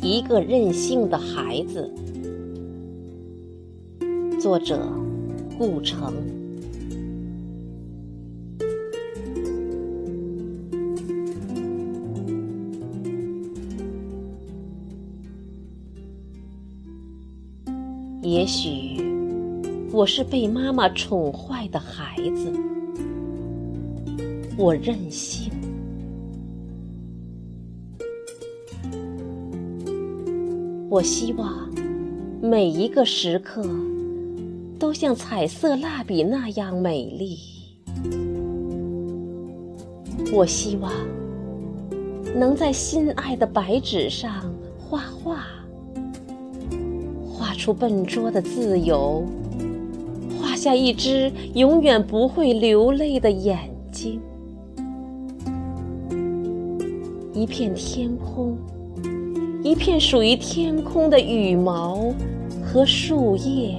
一个任性的孩子。作者：顾城。也许我是被妈妈宠坏的孩子，我任性。我希望每一个时刻都像彩色蜡笔那样美丽。我希望能在心爱的白纸上画画，画出笨拙的自由，画下一只永远不会流泪的眼睛，一片天空。一片属于天空的羽毛和树叶，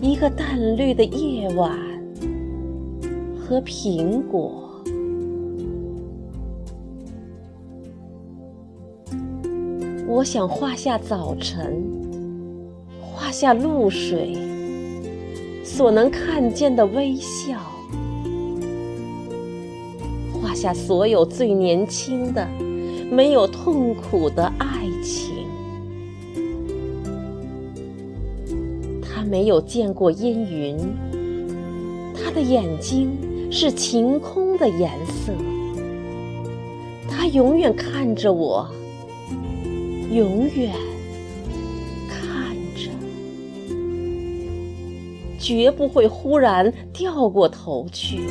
一个淡绿的夜晚和苹果。我想画下早晨，画下露水所能看见的微笑，画下所有最年轻的。没有痛苦的爱情，他没有见过阴云，他的眼睛是晴空的颜色，他永远看着我，永远看着，绝不会忽然掉过头去。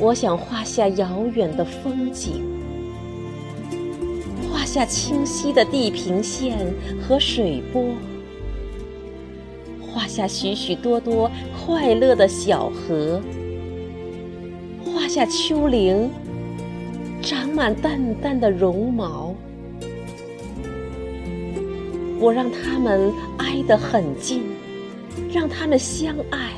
我想画下遥远的风景，画下清晰的地平线和水波，画下许许多多快乐的小河，画下丘陵长满淡淡的绒毛。我让它们挨得很近，让它们相爱。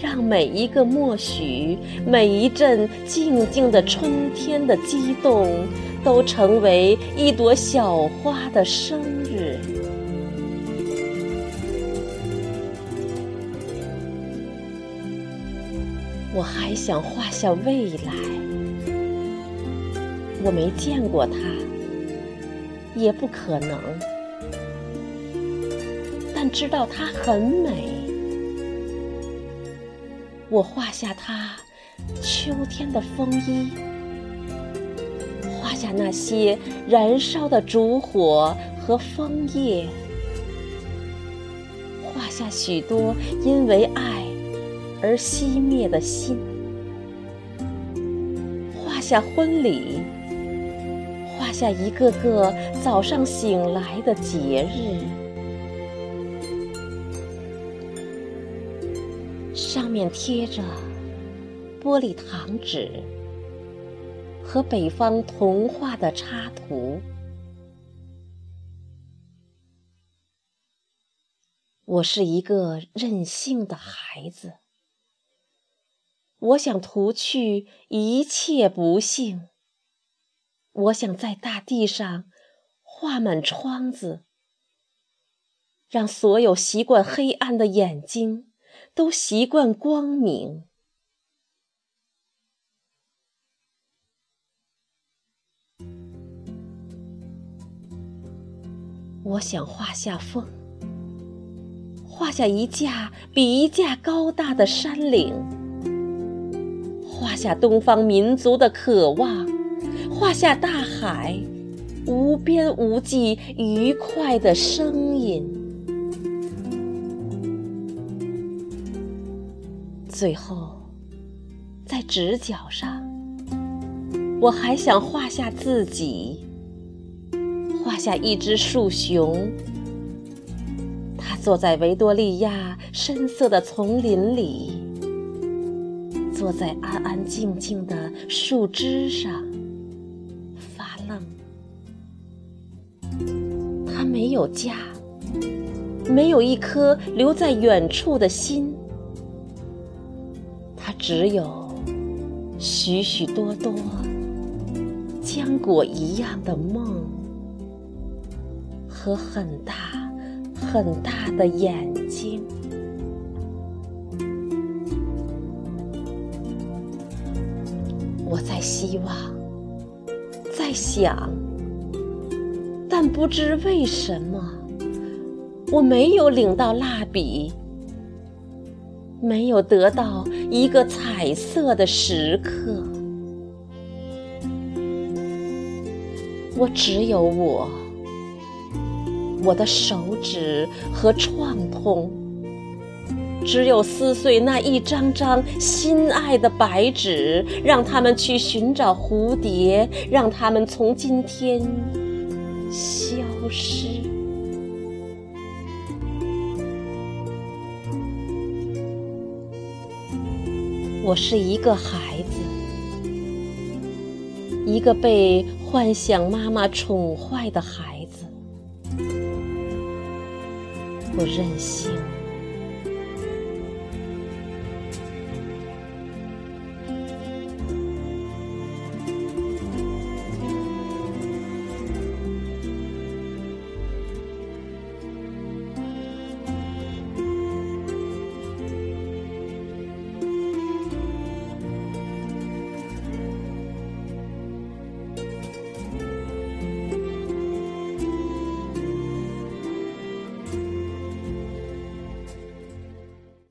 让每一个默许，每一阵静静的春天的激动，都成为一朵小花的生日。我还想画下未来，我没见过它，也不可能，但知道它很美。我画下它秋天的风衣，画下那些燃烧的烛火和枫叶，画下许多因为爱而熄灭的心，画下婚礼，画下一个个早上醒来的节日。上面贴着玻璃糖纸和北方童话的插图。我是一个任性的孩子，我想涂去一切不幸，我想在大地上画满窗子，让所有习惯黑暗的眼睛。都习惯光明。我想画下风，画下一架比一架高大的山岭，画下东方民族的渴望，画下大海无边无际愉快的声音。最后，在直角上，我还想画下自己，画下一只树熊，它坐在维多利亚深色的丛林里，坐在安安静静的树枝上发愣。它没有家，没有一颗留在远处的心。它只有许许多多浆果一样的梦，和很大很大的眼睛。我在希望，在想，但不知为什么，我没有领到蜡笔。没有得到一个彩色的时刻，我只有我，我的手指和创痛，只有撕碎那一张张心爱的白纸，让他们去寻找蝴蝶，让他们从今天消失。我是一个孩子，一个被幻想妈妈宠坏的孩子。我任性，